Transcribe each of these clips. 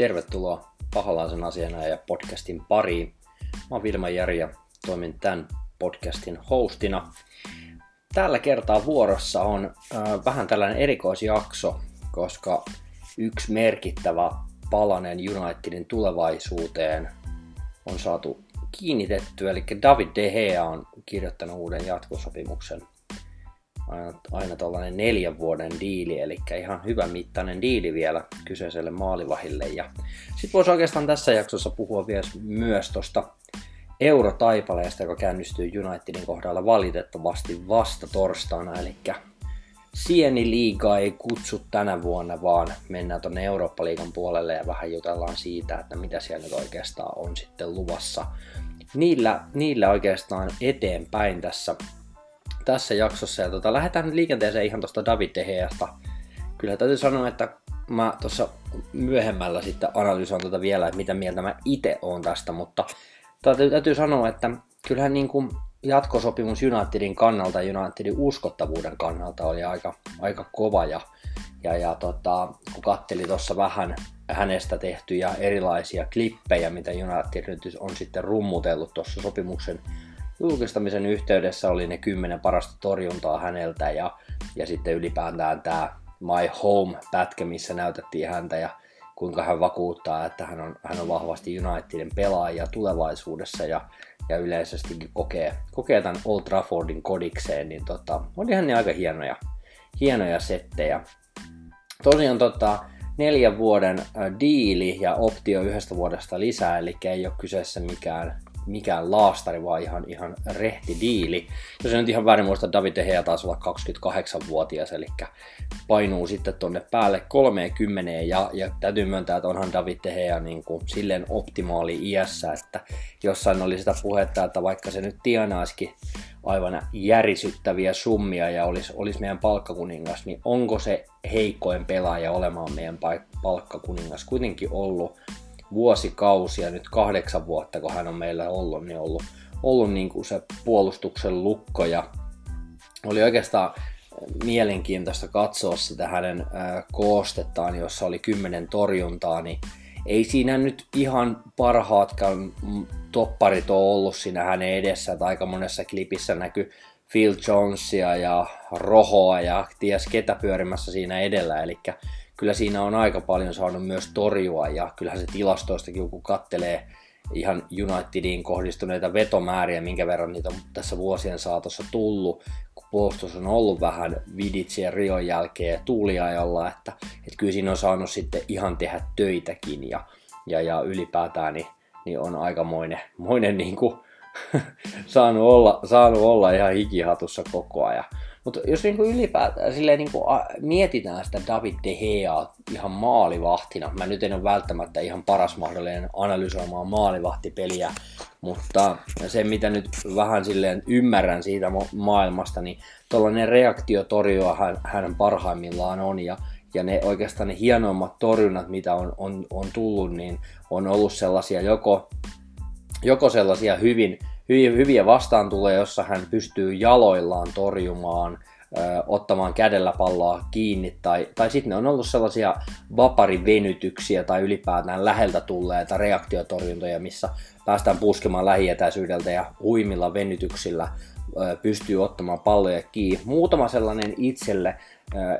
Tervetuloa Pahalaisen asiana ja podcastin pariin. Mä oon Vilma Jari ja toimin tämän podcastin hostina. Tällä kertaa vuorossa on äh, vähän tällainen erikoisjakso, koska yksi merkittävä palanen Unitedin tulevaisuuteen on saatu kiinnitetty, eli David De Gea on kirjoittanut uuden jatkosopimuksen aina, aina tuollainen neljän vuoden diili, eli ihan hyvä mittainen diili vielä kyseiselle maalivahille. Ja sitten voisi oikeastaan tässä jaksossa puhua myös tuosta eurotaipaleesta, joka käynnistyy Unitedin kohdalla valitettavasti vasta torstaina, eli Sieni liiga ei kutsu tänä vuonna, vaan mennään tuonne Eurooppa-liigan puolelle ja vähän jutellaan siitä, että mitä siellä nyt oikeastaan on sitten luvassa. Niillä, niillä oikeastaan eteenpäin tässä tässä jaksossa. Ja tota, lähdetään nyt liikenteeseen ihan tuosta David Deheasta. Kyllä täytyy sanoa, että mä tuossa myöhemmällä sitten analysoin tätä vielä, että mitä mieltä mä itse oon tästä, mutta täytyy, täytyy sanoa, että kyllähän niin kuin jatkosopimus Unitedin kannalta, Unitedin uskottavuuden kannalta oli aika, aika kova ja, ja, ja tota, kun katteli tuossa vähän hänestä tehtyjä erilaisia klippejä, mitä United on sitten rummutellut tuossa sopimuksen julkistamisen yhteydessä oli ne kymmenen parasta torjuntaa häneltä ja, ja sitten ylipäätään tämä My Home-pätkä, missä näytettiin häntä ja kuinka hän vakuuttaa, että hän on, hän on vahvasti Unitedin pelaaja tulevaisuudessa ja, ja yleisestikin kokee, kokee tämän Old Traffordin kodikseen, niin tota, oli ihan aika hienoja, hienoja settejä. Tosiaan tota, neljän vuoden diili ja optio yhdestä vuodesta lisää, eli ei ole kyseessä mikään mikään laastari, vaan ihan, ihan rehti diili. Jos nyt ihan väärin muista, David De Gea taas olla 28-vuotias, eli painuu sitten tonne päälle 30 ja, ja täytyy myöntää, että onhan David De Gea niin kuin silleen optimaali iässä, että jossain oli sitä puhetta, että vaikka se nyt tienaisikin aivan järisyttäviä summia ja olisi, olisi meidän palkkakuningas, niin onko se heikoin pelaaja olemaan meidän palkkakuningas kuitenkin ollut vuosikausia, nyt kahdeksan vuotta, kun hän on meillä ollut, niin ollut, ollut niin kuin se puolustuksen lukko. Ja oli oikeastaan mielenkiintoista katsoa sitä hänen koostettaan, jossa oli kymmenen torjuntaa, niin ei siinä nyt ihan parhaatkaan topparit ole ollut siinä hänen edessä, että aika monessa klipissä näkyy Phil Jonesia ja Rohoa ja ties ketä pyörimässä siinä edellä, eli kyllä siinä on aika paljon saanut myös torjua ja kyllähän se tilastoistakin, kun kattelee ihan Unitediin kohdistuneita vetomääriä, minkä verran niitä on tässä vuosien saatossa tullut, kun puolustus on ollut vähän Viditsien Rion jälkeen tuuliajalla, että, että kyllä siinä on saanut sitten ihan tehdä töitäkin ja, ja, ja ylipäätään niin, niin on aikamoinen moinen niin kuin, saanut, olla, saanut olla ihan hikihatussa koko ajan. Mutta jos niinku ylipäätään silleen niinku, mietitään sitä David De Gea ihan maalivahtina, mä nyt en ole välttämättä ihan paras mahdollinen analysoimaan maalivahtipeliä, mutta se mitä nyt vähän silleen ymmärrän siitä maailmasta, niin tuollainen reaktiotorjua hän, hän parhaimmillaan on ja ja ne oikeastaan ne hienoimmat torjunnat, mitä on, on, on tullut, niin on ollut sellaisia joko, joko sellaisia hyvin hyviä, hyviä vastaan tulee, jossa hän pystyy jaloillaan torjumaan, ö, ottamaan kädellä palloa kiinni, tai, tai sitten ne on ollut sellaisia vaparivenytyksiä tai ylipäätään läheltä tulleita reaktiotorjuntoja, missä päästään puskemaan lähietäisyydeltä ja huimilla venytyksillä pystyy ottamaan palloja kiinni. Muutama sellainen itselle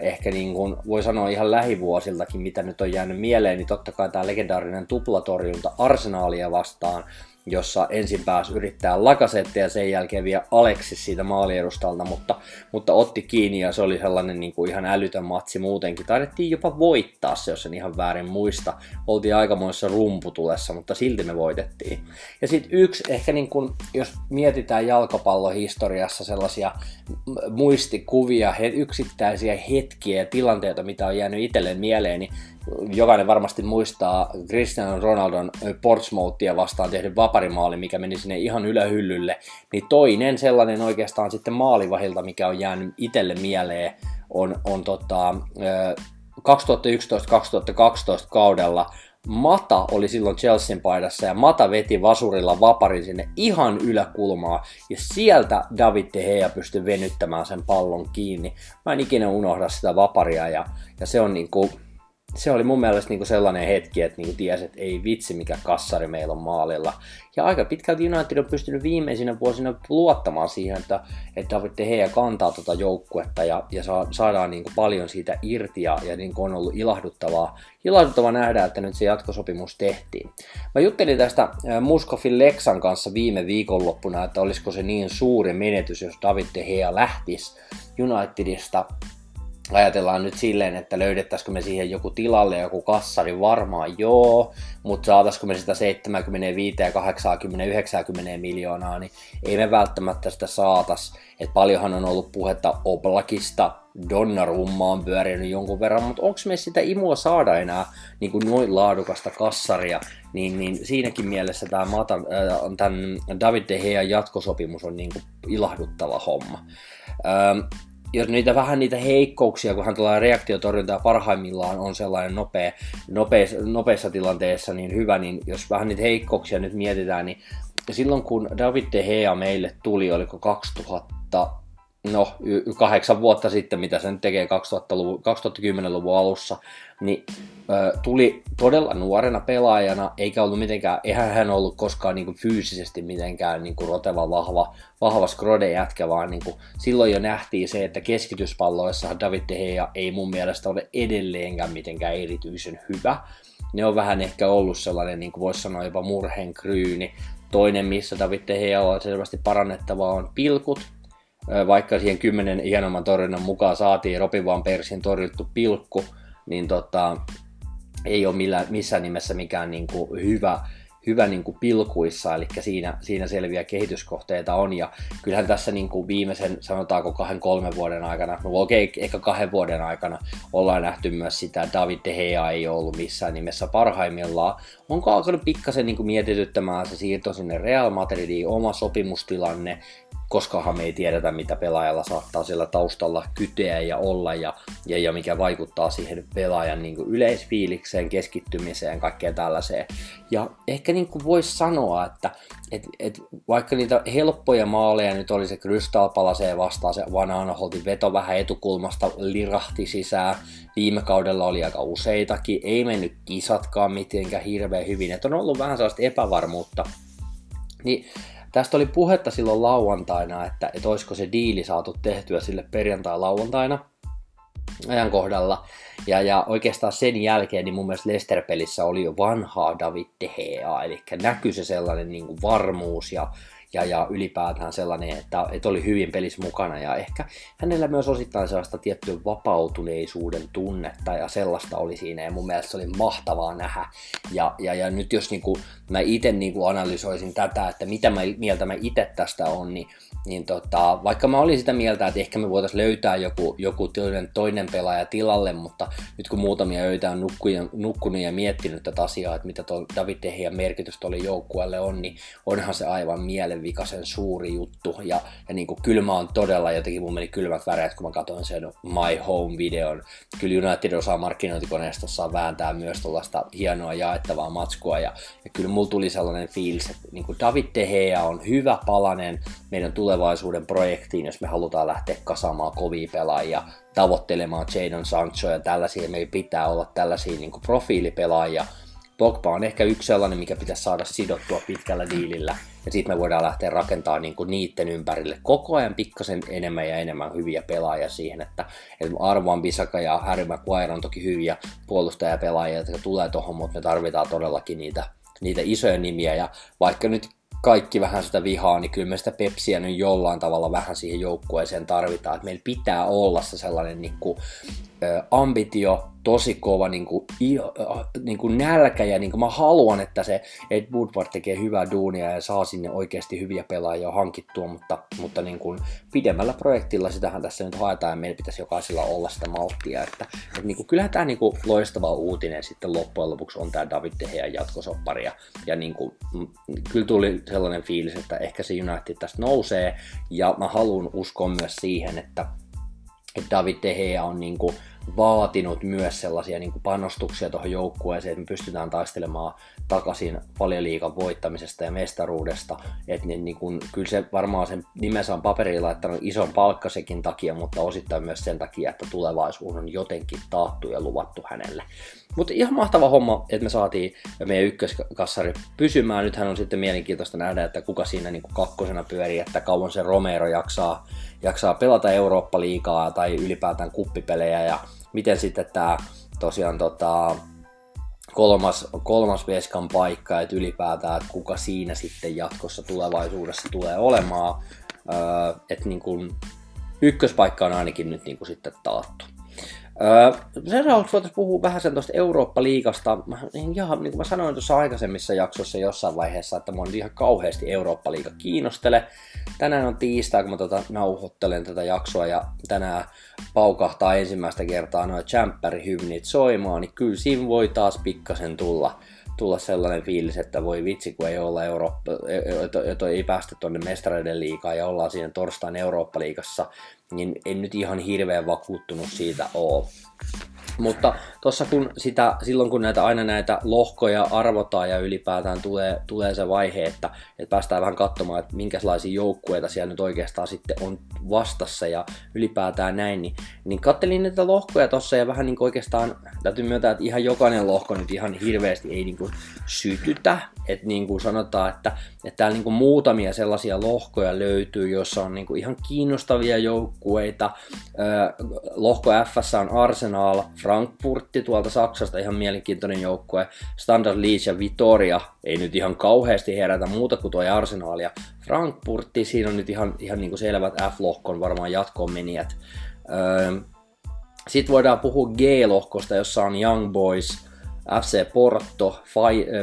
ehkä niin kuin voi sanoa ihan lähivuosiltakin, mitä nyt on jäänyt mieleen, niin totta kai tämä legendaarinen tuplatorjunta Arsenaalia vastaan, jossa ensin pääsi yrittää Lakasette ja sen jälkeen vielä Alexis siitä maaliedustalta, mutta, mutta otti kiinni ja se oli sellainen niin kuin ihan älytön matsi muutenkin. Taidettiin jopa voittaa se, jos en ihan väärin muista. Oltiin aikamoissa rumputulessa, mutta silti me voitettiin. Ja sitten yksi, ehkä niin kuin, jos mietitään jalkapallohistoriassa sellaisia muistikuvia, yksittäisiä hetkiä ja tilanteita, mitä on jäänyt itselleen mieleen, niin jokainen varmasti muistaa Cristiano Ronaldon Portsmouthia vastaan tehnyt vaparimaali, mikä meni sinne ihan ylähyllylle, niin toinen sellainen oikeastaan sitten maalivahilta, mikä on jäänyt itselle mieleen, on, on tota, 2011-2012 kaudella Mata oli silloin Chelsean paidassa ja Mata veti vasurilla vaparin sinne ihan yläkulmaa ja sieltä David De Gea pystyi venyttämään sen pallon kiinni. Mä en ikinä unohda sitä vaparia ja, ja se on niinku, se oli mun mielestä niinku sellainen hetki, että niinku tiesi, että ei vitsi mikä kassari meillä on maalilla. Ja aika pitkälti United on pystynyt viimeisinä vuosina luottamaan siihen, että, että David De Gea kantaa tuota joukkuetta ja, ja saa, saadaan niinku paljon siitä irti ja, ja niinku on ollut ilahduttavaa, ilahduttavaa nähdä, että nyt se jatkosopimus tehtiin. Mä juttelin tästä Muskofin Lexan kanssa viime viikonloppuna, että olisiko se niin suuri menetys, jos David De Gea lähtisi Unitedista ajatellaan nyt silleen, että löydettäisikö me siihen joku tilalle joku kassari, varmaan joo, mutta saataisiko me sitä 75, 80, 90 miljoonaa, niin ei me välttämättä sitä saatas. Et paljonhan on ollut puhetta Oblakista, Donnarumma on pyörinyt jonkun verran, mutta onko me sitä imua saada enää niin kuin noin laadukasta kassaria, niin, niin siinäkin mielessä tämä äh, David De Gea jatkosopimus on niin kuin ilahduttava homma. Ähm, jos niitä vähän niitä heikkouksia, kun hän tulee reaktiotorjunta parhaimmillaan on sellainen nopea, nopeassa, nopeassa tilanteessa niin hyvä, niin jos vähän niitä heikkouksia nyt mietitään, niin silloin kun David De Gea meille tuli, oliko 2000, no kahdeksan vuotta sitten, mitä se nyt tekee 2000-luvun, 2010-luvun alussa, niin ö, tuli todella nuorena pelaajana, eikä ollut mitenkään, eihän hän ollut koskaan niin kuin, fyysisesti mitenkään niin kuin, roteva, vahva, vahva skrode jätkä, vaan niin kuin, silloin jo nähtiin se, että keskityspalloissa David De Gea ei mun mielestä ole edelleenkään mitenkään erityisen hyvä. Ne on vähän ehkä ollut sellainen, niin kuin voisi sanoa jopa murheen kryyni. Toinen, missä David De Gea on selvästi parannettavaa, on pilkut, vaikka siihen kymmenen hienomman torjunnan mukaan saatiin Robin Van Persin torjuttu pilkku, niin tota, ei ole millään, missään nimessä mikään niin kuin hyvä, hyvä niin kuin pilkuissa, eli siinä, siinä selviä kehityskohteita on, ja kyllähän tässä niin kuin viimeisen, sanotaanko kahden, kolmen vuoden aikana, no okei, okay, ehkä kahden vuoden aikana ollaan nähty myös sitä, että David De Gea ei ollut missään nimessä parhaimmillaan. Onko alkanut pikkasen niin kuin mietityttämään se siirto sinne Real Madridiin, oma sopimustilanne, koskahan me ei tiedetä, mitä pelaajalla saattaa siellä taustalla kyteä ja olla ja, ja, ja mikä vaikuttaa siihen pelaajan niin yleisfiilikseen, keskittymiseen, kaikkeen tällaiseen. Ja ehkä niin kuin voisi sanoa, että et, et, vaikka niitä helppoja maaleja nyt oli se Crystal Palaseen vastaan, se Van Aanholtin veto vähän etukulmasta lirahti sisään, viime kaudella oli aika useitakin, ei mennyt kisatkaan mitenkään hirveän hyvin, että on ollut vähän sellaista epävarmuutta. Niin Tästä oli puhetta silloin lauantaina, että, että olisiko se diili saatu tehtyä sille perjantai-lauantaina ajankohdalla. Ja, ja oikeastaan sen jälkeen niin mun mielestä Lester-pelissä oli jo vanhaa David De Gea, eli näkyi se sellainen niin kuin varmuus ja, ja, ja ylipäätään sellainen, että, että oli hyvin pelissä mukana ja ehkä hänellä myös osittain sellaista tiettyä vapautuneisuuden tunnetta ja sellaista oli siinä ja mun mielestä se oli mahtavaa nähdä. Ja, ja, ja nyt jos niin kuin, mä itse niin kuin analysoisin tätä, että mitä mä, mieltä mä itse tästä on, niin niin tota, vaikka mä olin sitä mieltä, että ehkä me voitaisiin löytää joku, joku toinen, toinen pelaaja tilalle, mutta nyt kun muutamia öitä on nukkunut ja miettinyt tätä asiaa, että mitä tuo David Dehian merkitys tuolle joukkueelle on, niin onhan se aivan mielenvikaisen suuri juttu. Ja, ja niin kuin kylmä on todella jotenkin, mun meni kylmät väreet, kun mä katsoin sen My Home-videon. Kyllä United osaa markkinointikoneistossaan vääntää myös tuollaista hienoa jaettavaa matskua, ja, ja kyllä mulla tuli sellainen fiilis, että niin kuin David De Gea on hyvä palanen meidän tulevaisuuden projektiin, jos me halutaan lähteä kasaamaan kovia pelaajia, tavoittelemaan Jadon Sancho ja tällaisia, meillä pitää olla tällaisia niin kuin profiilipelaajia. Pogba on ehkä yksi sellainen, mikä pitäisi saada sidottua pitkällä diilillä, ja sitten me voidaan lähteä rakentamaan niin kuin niiden ympärille koko ajan pikkasen enemmän ja enemmän hyviä pelaajia siihen, että, että Arvoan Bisaka ja Harry Maguire on toki hyviä puolustajapelaajia, jotka tulee tuohon, mutta me tarvitaan todellakin niitä niitä isoja nimiä, ja vaikka nyt kaikki vähän sitä vihaa, niin kyllä me sitä Pepsiä nyt jollain tavalla vähän siihen joukkueeseen tarvitaan. Että meillä pitää olla se sellainen niin kuin, ä, ambitio, tosi kova niin kuin, niin kuin nälkä ja niin kuin mä haluan, että se Ed Woodward tekee hyvää duunia ja saa sinne oikeasti hyviä pelaajia hankittua, mutta, mutta niin kuin pidemmällä projektilla sitähän tässä nyt haetaan ja meillä pitäisi jokaisella olla sitä malttia, että, että niin kuin, kyllähän tämä niin kuin loistava uutinen sitten loppujen lopuksi on tämä David De Gea jatkosoppari ja, ja niin kuin, mm, kyllä tuli sellainen fiilis, että ehkä se United tästä nousee ja mä haluan uskoa myös siihen, että että David De Gea on niin kuin vaatinut myös sellaisia niin kuin panostuksia tuohon joukkueeseen, että me pystytään taistelemaan takaisin liikan voittamisesta ja mestaruudesta. Että niin, niin kuin, kyllä se varmaan sen nimensä on paperilla laittanut ison palkkasekin takia, mutta osittain myös sen takia, että tulevaisuus on jotenkin taattu ja luvattu hänelle. Mutta ihan mahtava homma, että me saatiin meidän ykköskassari pysymään. Nythän on sitten mielenkiintoista nähdä, että kuka siinä niin kuin kakkosena pyörii, että kauan se Romero jaksaa, jaksaa pelata Eurooppa-liigaa tai ylipäätään kuppipelejä ja miten sitten tämä tosiaan tota, kolmas, kolmas veskan paikka, että ylipäätään, että kuka siinä sitten jatkossa tulevaisuudessa tulee olemaan. Öö, että niin kuin ykköspaikka on ainakin nyt niin kuin sitten taattu. Öö, seuraavaksi voitaisiin puhua vähän sen tuosta Eurooppa-liigasta. Niin ihan niin kuin mä sanoin tuossa aikaisemmissa jaksoissa jossain vaiheessa, että mä ihan kauheasti Eurooppa-liiga kiinnostele. Tänään on tiistai, kun mä tota nauhoittelen tätä jaksoa ja tänään paukahtaa ensimmäistä kertaa noin Champer-hymnit soimaan, niin kyllä siinä voi taas pikkasen tulla tulla sellainen fiilis, että voi vitsi, kun ei olla Eurooppa, että ei päästä tuonne mestareiden liikaan ja ollaan siinä torstain Eurooppa-liigassa, niin en nyt ihan hirveän vakuuttunut siitä ole. Mutta tuossa kun sitä, silloin kun näitä aina näitä lohkoja arvotaan ja ylipäätään tulee, tulee se vaihe, että, että päästään vähän katsomaan, että minkälaisia joukkueita siellä nyt oikeastaan sitten on vastassa ja ylipäätään näin, niin, niin kattelin näitä lohkoja tuossa ja vähän niin kuin oikeastaan täytyy myöntää, että ihan jokainen lohko nyt ihan hirveästi ei niin kuin sytytä, että niin kuin sanotaan, että, että täällä niin kuin muutamia sellaisia lohkoja löytyy, joissa on niin kuin ihan kiinnostavia joukkueita. Lohko F on Arsenal, Frankfurtti tuolta Saksasta, ihan mielenkiintoinen joukkue. Standard Liège ja Vitoria ei nyt ihan kauheasti herätä muuta kuin tuo Arsenal ja Frankfurtti. Siinä on nyt ihan, ihan niin kuin selvät F-lohkon varmaan jatkoon menijät. Sitten voidaan puhua G-lohkosta, jossa on Young Boys, FC Porto,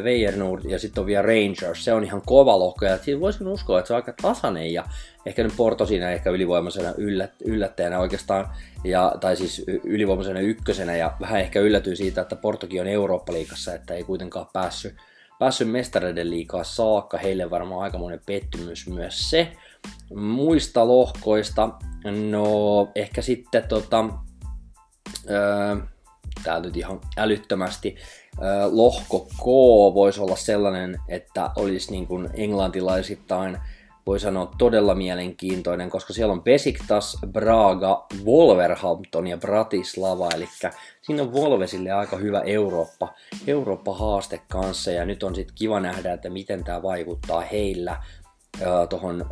Feyenoord ja sitten on vielä Rangers. Se on ihan kova lohko ja siinä voisin uskoa, että se on aika tasainen ja ehkä nyt Porto siinä ehkä ylivoimaisena yllät, yllättäjänä oikeastaan, ja, tai siis ylivoimaisena ykkösenä ja vähän ehkä yllätyy siitä, että Portokin on Eurooppa-liigassa, että ei kuitenkaan päässyt, päässyt mestareiden liikaa saakka. Heille varmaan aikamoinen pettymys myös se. Muista lohkoista, no ehkä sitten tota, öö, tää nyt ihan älyttömästi. Lohko K voisi olla sellainen, että olisi niin kuin englantilaisittain voi sanoa todella mielenkiintoinen, koska siellä on Besiktas, Braga, Wolverhampton ja Bratislava, eli siinä on Volvesille aika hyvä Eurooppa, Eurooppa-haaste kanssa, ja nyt on sitten kiva nähdä, että miten tämä vaikuttaa heillä tuohon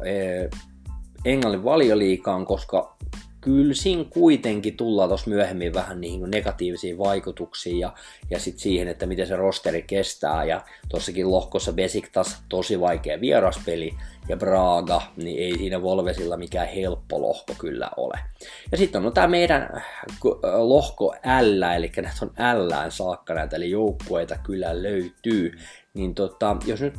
Englannin valioliikaan, koska kyllä siinä kuitenkin tullaan tuossa myöhemmin vähän niihin negatiivisiin vaikutuksiin ja, ja sitten siihen, että miten se rosteri kestää. Ja tuossakin lohkossa Besiktas tosi vaikea vieraspeli ja Braga, niin ei siinä Volvesilla mikään helppo lohko kyllä ole. Ja sitten on no, tämä meidän äh, lohko L, eli näitä on L saakka näitä, eli joukkueita kyllä löytyy niin tota, jos nyt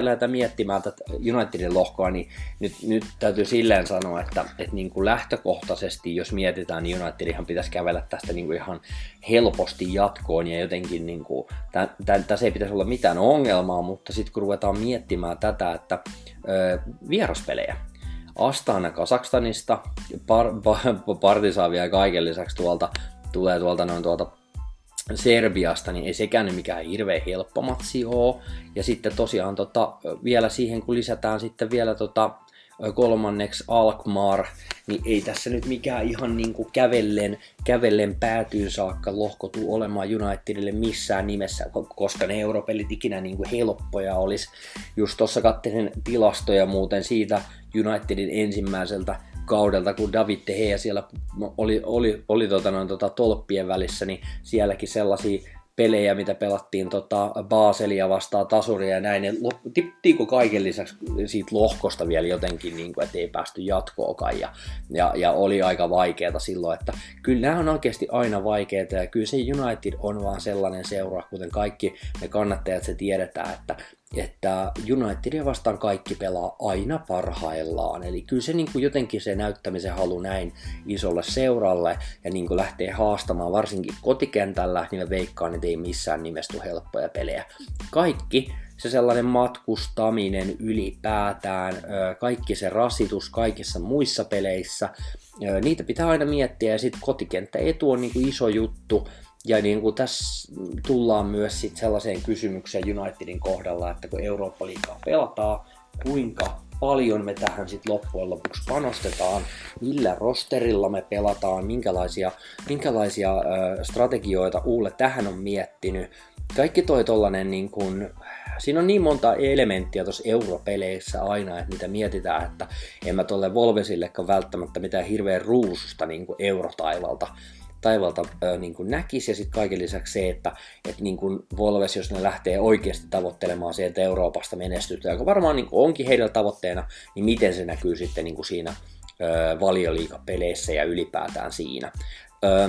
lähdetään miettimään tätä Unitedin lohkoa, niin nyt, nyt täytyy silleen sanoa, että, että niin kuin lähtökohtaisesti, jos mietitään, niin Unitedihan pitäisi kävellä tästä niin kuin ihan helposti jatkoon ja jotenkin niin kuin, tässä ei pitäisi olla mitään ongelmaa, mutta sitten kun ruvetaan miettimään tätä, että ö, vieraspelejä, Astana Kasakstanista, par, par, Partisan vielä kaiken lisäksi tuolta, tulee tuolta noin tuolta Serbiasta, niin ei sekään mikään hirveän helppo matsi ole. Ja sitten tosiaan tota, vielä siihen, kun lisätään sitten vielä tota, kolmanneksi Alkmaar, niin ei tässä nyt mikään ihan niin kuin kävellen, kävellen päätyyn saakka lohko tuu olemaan Unitedille missään nimessä, koska ne europelit ikinä niin kuin helppoja olisi. Just tuossa katselin tilastoja muuten siitä Unitedin ensimmäiseltä kaudelta, kun David De Gea siellä oli, oli, oli tota noin, tota, tolppien välissä, niin sielläkin sellaisia pelejä, mitä pelattiin tota, Baselia vastaan tasuria ja näin, niin tippitiinko kaiken lisäksi siitä lohkosta vielä jotenkin, niin kuin, että ei päästy jatkookaan ja, ja, ja oli aika vaikeaa silloin, että kyllä nämä on oikeasti aina vaikeita ja kyllä se United on vaan sellainen seura, kuten kaikki me kannattajat se tiedetään, että että Unitedia vastaan kaikki pelaa aina parhaillaan. Eli kyllä se niin kuin jotenkin se näyttämisen halu näin isolle seuralle ja niin kuin lähtee haastamaan varsinkin kotikentällä, niin me veikkaan, että ei missään nimestä helppoja pelejä. Kaikki se sellainen matkustaminen ylipäätään, kaikki se rasitus kaikissa muissa peleissä, niitä pitää aina miettiä ja sitten kotikenttäetu on niinku iso juttu, ja niin kuin tässä tullaan myös sit sellaiseen kysymykseen Unitedin kohdalla, että kun Eurooppa-liigaa pelataan, kuinka paljon me tähän sitten loppujen lopuksi panostetaan, millä rosterilla me pelataan, minkälaisia, minkälaisia ö, strategioita Ulle tähän on miettinyt. Kaikki toi tollanen niin kun, siinä on niin monta elementtiä tuossa europeleissä aina, että mitä mietitään, että en mä tolle Volvesillekaan välttämättä mitään hirveän ruususta niin eurotaivalta taivalta ö, niin kuin näkisi. Ja sitten kaiken lisäksi se, että, että niin kuin Volves, jos ne lähtee oikeasti tavoittelemaan sieltä Euroopasta menestystä, joka varmaan niin kuin onkin heidän tavoitteena, niin miten se näkyy sitten niin kuin siinä ö, valioliikapeleissä ja ylipäätään siinä. Ö,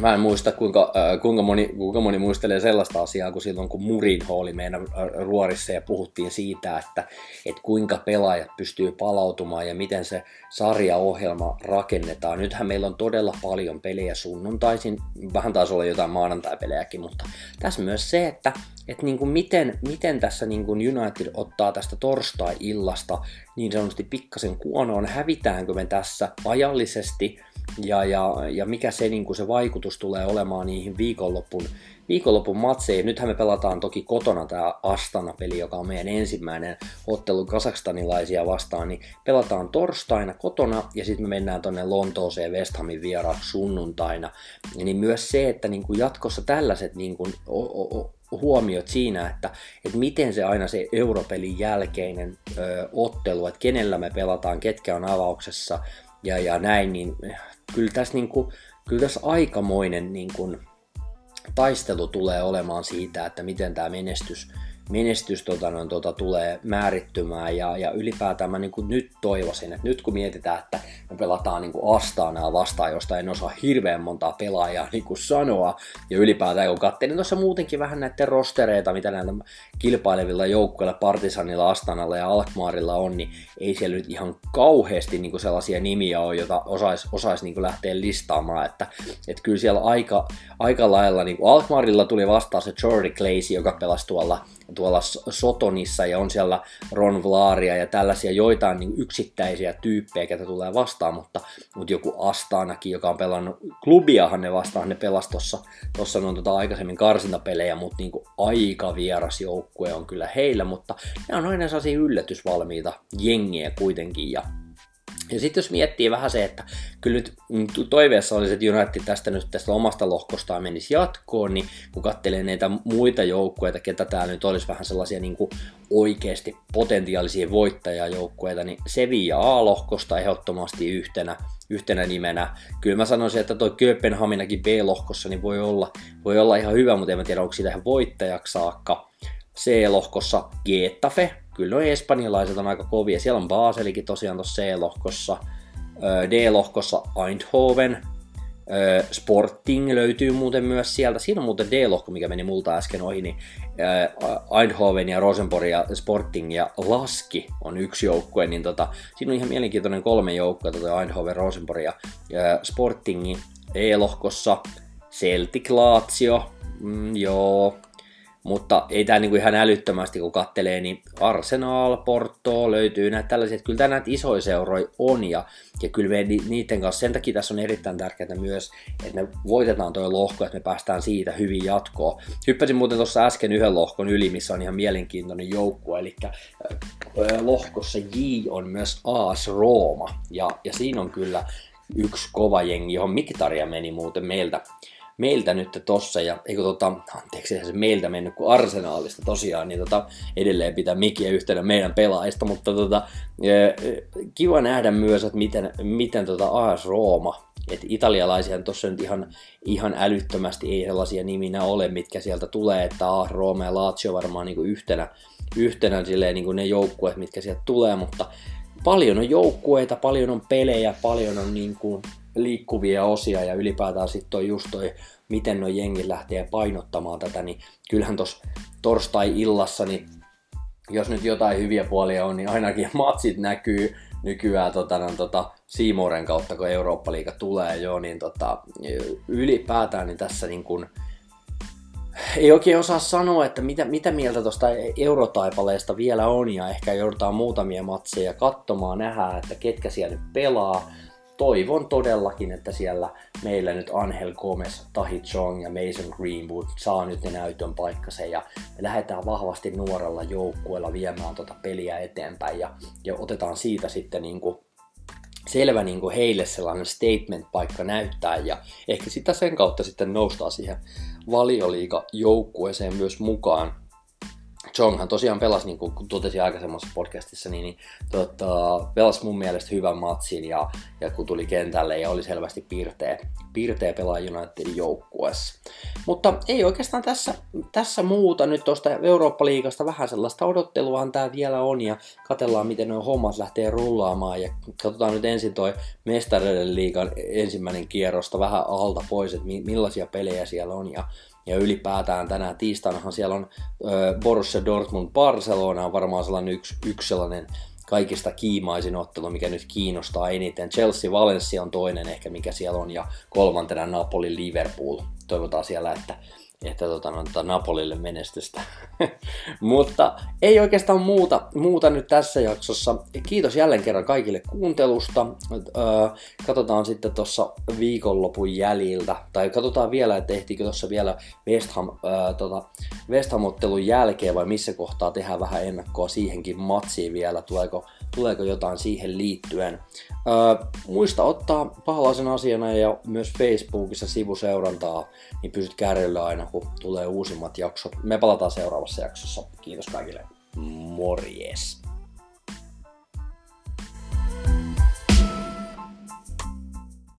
Mä en muista, kuinka, äh, kuinka, moni, kuinka moni muistelee sellaista asiaa, kun silloin kun Murinho oli meidän äh, ruorissa ja puhuttiin siitä, että, että kuinka pelaajat pystyy palautumaan ja miten se sarjaohjelma rakennetaan. Nythän meillä on todella paljon pelejä sunnuntaisin, vähän taas olla jotain maanantai-pelejäkin, mutta tässä myös se, että, että niin kuin miten, miten tässä niin kuin United ottaa tästä torstai-illasta niin sanotusti pikkasen kuonoon, hävitäänkö me tässä ajallisesti – ja, ja, ja mikä se, niin kuin se vaikutus tulee olemaan niihin viikonlopun, viikonlopun matseihin. Nythän me pelataan toki kotona tämä Astana-peli, joka on meidän ensimmäinen ottelu kasakstanilaisia vastaan, niin pelataan torstaina kotona ja sitten me mennään tonne Lontooseen West Hamin vieraaksi sunnuntaina. Niin myös se, että niin jatkossa tällaiset niin kuin, o, o, huomiot siinä, että, että miten se aina se europelin jälkeinen ö, ottelu, että kenellä me pelataan, ketkä on avauksessa ja, ja näin, niin kyllä tässä, niin kuin, kyllä tässä aikamoinen niin kuin, taistelu tulee olemaan siitä, että miten tämä menestys menestys tota, no, tota, tulee määrittymään ja, ja ylipäätään mä niin kuin nyt toivoisin, että nyt kun mietitään, että me pelataan niin kuin Astaanaa vastaan, josta en osaa hirveän montaa pelaajaa niin kuin sanoa. Ja ylipäätään kun katselin tuossa muutenkin vähän näiden rostereita, mitä näitä kilpailevilla joukkueilla, Partisanilla, Astanalla ja Alkmaarilla on, niin ei siellä nyt ihan kauheasti niin kuin sellaisia nimiä ole, joita osaisi osais niin lähteä listaamaan, että, että kyllä siellä aika, aika lailla, niin kuin Alkmaarilla tuli vastaan se Jordi Clacy, joka pelasi tuolla tuolla Sotonissa ja on siellä Ron Vlaria ja tällaisia joitain niin yksittäisiä tyyppejä, ketä tulee vastaan, mutta, mutta joku Astaanakin, joka on pelannut klubiahan ne vastaan, ne pelasi tuossa tossa noin tota aikaisemmin karsintapelejä, mutta niin kuin aika vieras joukkue on kyllä heillä, mutta ne on aina sellaisia yllätysvalmiita jengiä kuitenkin ja ja sitten jos miettii vähän se, että kyllä nyt toiveessa olisi, että United tästä nyt tästä omasta lohkostaan menisi jatkoon, niin kun katselee näitä muita joukkueita, ketä täällä nyt olisi vähän sellaisia niin kuin oikeasti potentiaalisia voittajajoukkueita, niin Sevilla A-lohkosta ehdottomasti yhtenä, yhtenä nimenä. Kyllä mä sanoisin, että toi Kööpenhaminakin B-lohkossa niin voi olla, voi olla ihan hyvä, mutta en mä tiedä, onko siitä ihan voittajaksi saakka. C-lohkossa Getafe, kyllä nuo espanjalaiset on aika kovia. Siellä on Baselikin tosiaan tuossa C-lohkossa. D-lohkossa Eindhoven. Sporting löytyy muuten myös sieltä. Siinä on muuten D-lohko, mikä meni multa äsken ohi, niin Eindhoven ja Rosenborg ja Sporting ja Laski on yksi joukkue, niin tota, siinä on ihan mielenkiintoinen kolme joukkoa, tota Eindhoven, Rosenborg ja, Sportingin E-lohkossa. Celtic Lazio, mm, joo, mutta ei tämä niinku ihan älyttömästi, kun kattelee, niin Arsenal, Porto löytyy näitä tällaisia, että kyllä tämä näitä isoja seuroja on, ja, ja kyllä me niiden kanssa, sen takia tässä on erittäin tärkeää myös, että me voitetaan tuo lohko, että me päästään siitä hyvin jatkoon. Hyppäsin muuten tuossa äsken yhden lohkon yli, missä on ihan mielenkiintoinen joukkue, eli lohkossa J on myös AS Rooma, ja, ja siinä on kyllä yksi kova jengi, johon Miktaria meni muuten meiltä meiltä nyt tossa, ja eikö tota, anteeksi, se meiltä mennyt kuin arsenaalista tosiaan, niin tota, edelleen pitää mikiä yhtenä meidän pelaajista, mutta tota, kiva nähdä myös, että miten, miten tota AS Rooma, että italialaisia tuossa nyt ihan, ihan älyttömästi ei sellaisia niminä ole, mitkä sieltä tulee, että AS Rooma ja Lazio varmaan niin kuin yhtenä, yhtenä silleen, niin kuin ne joukkueet, mitkä sieltä tulee, mutta paljon on joukkueita, paljon on pelejä, paljon on niin kuin liikkuvia osia ja ylipäätään sitten toi just toi, miten nuo jengi lähtee painottamaan tätä, niin kyllähän tuossa torstai-illassa, niin jos nyt jotain hyviä puolia on, niin ainakin matsit näkyy nykyään tota, no, tota, Siimoren kautta, kun Eurooppa-liiga tulee jo, niin tota, ylipäätään niin tässä niin kun, ei oikein osaa sanoa, että mitä, mitä mieltä tuosta eurotaipaleesta vielä on ja ehkä joudutaan muutamia matseja katsomaan, nähdään, että ketkä siellä nyt pelaa. Toivon todellakin, että siellä meillä nyt Angel Gomez, Tahi Chong ja Mason Greenwood saa nyt ne näytön paikkansa ja me lähdetään vahvasti nuorella joukkueella viemään tuota peliä eteenpäin ja, ja otetaan siitä sitten niin kuin selvä niin kuin heille sellainen statement-paikka näyttää ja ehkä sitä sen kautta sitten noustaa siihen valioliiga-joukkueeseen myös mukaan. Jonghan tosiaan pelasi, niin kuin totesin aikaisemmassa podcastissa, niin, niin tota, pelasi mun mielestä hyvän matsin ja, ja kun tuli kentälle ja oli selvästi piirteä, piirteä pelaa Unitedin joukkueessa. Mutta ei oikeastaan tässä, tässä muuta. Nyt tuosta Eurooppa-liigasta vähän sellaista odotteluahan tämä vielä on ja katellaan miten nuo hommat lähtee rullaamaan. Ja katsotaan nyt ensin toi Mestareiden liigan ensimmäinen kierrosta vähän alta pois, että millaisia pelejä siellä on. Ja ja ylipäätään tänään tiistainahan siellä on äh, Borussia Dortmund Barcelona on varmaan sellainen yksi, yksi sellainen kaikista kiimaisin ottelu, mikä nyt kiinnostaa eniten. Chelsea Valencia on toinen ehkä, mikä siellä on, ja kolmantena Napoli Liverpool. Toivotaan siellä, että että tota, no, tota Napolille menestystä. Mutta ei oikeastaan muuta, muuta nyt tässä jaksossa. Kiitos jälleen kerran kaikille kuuntelusta. Öö, katsotaan sitten tuossa viikonlopun jäljiltä, tai katsotaan vielä, että ehtiikö tuossa vielä West, Ham, öö, tota, West Ham-ottelun jälkeen vai missä kohtaa tehdään vähän ennakkoa siihenkin matsiin vielä, tuleeko, tuleeko jotain siihen liittyen. Öö, muista ottaa pahalaisen asiana ja myös Facebookissa sivuseurantaa, niin pysyt kärryllä aina, kun tulee uusimmat jaksot. Me palataan seuraavassa jaksossa. Kiitos kaikille. Morjes!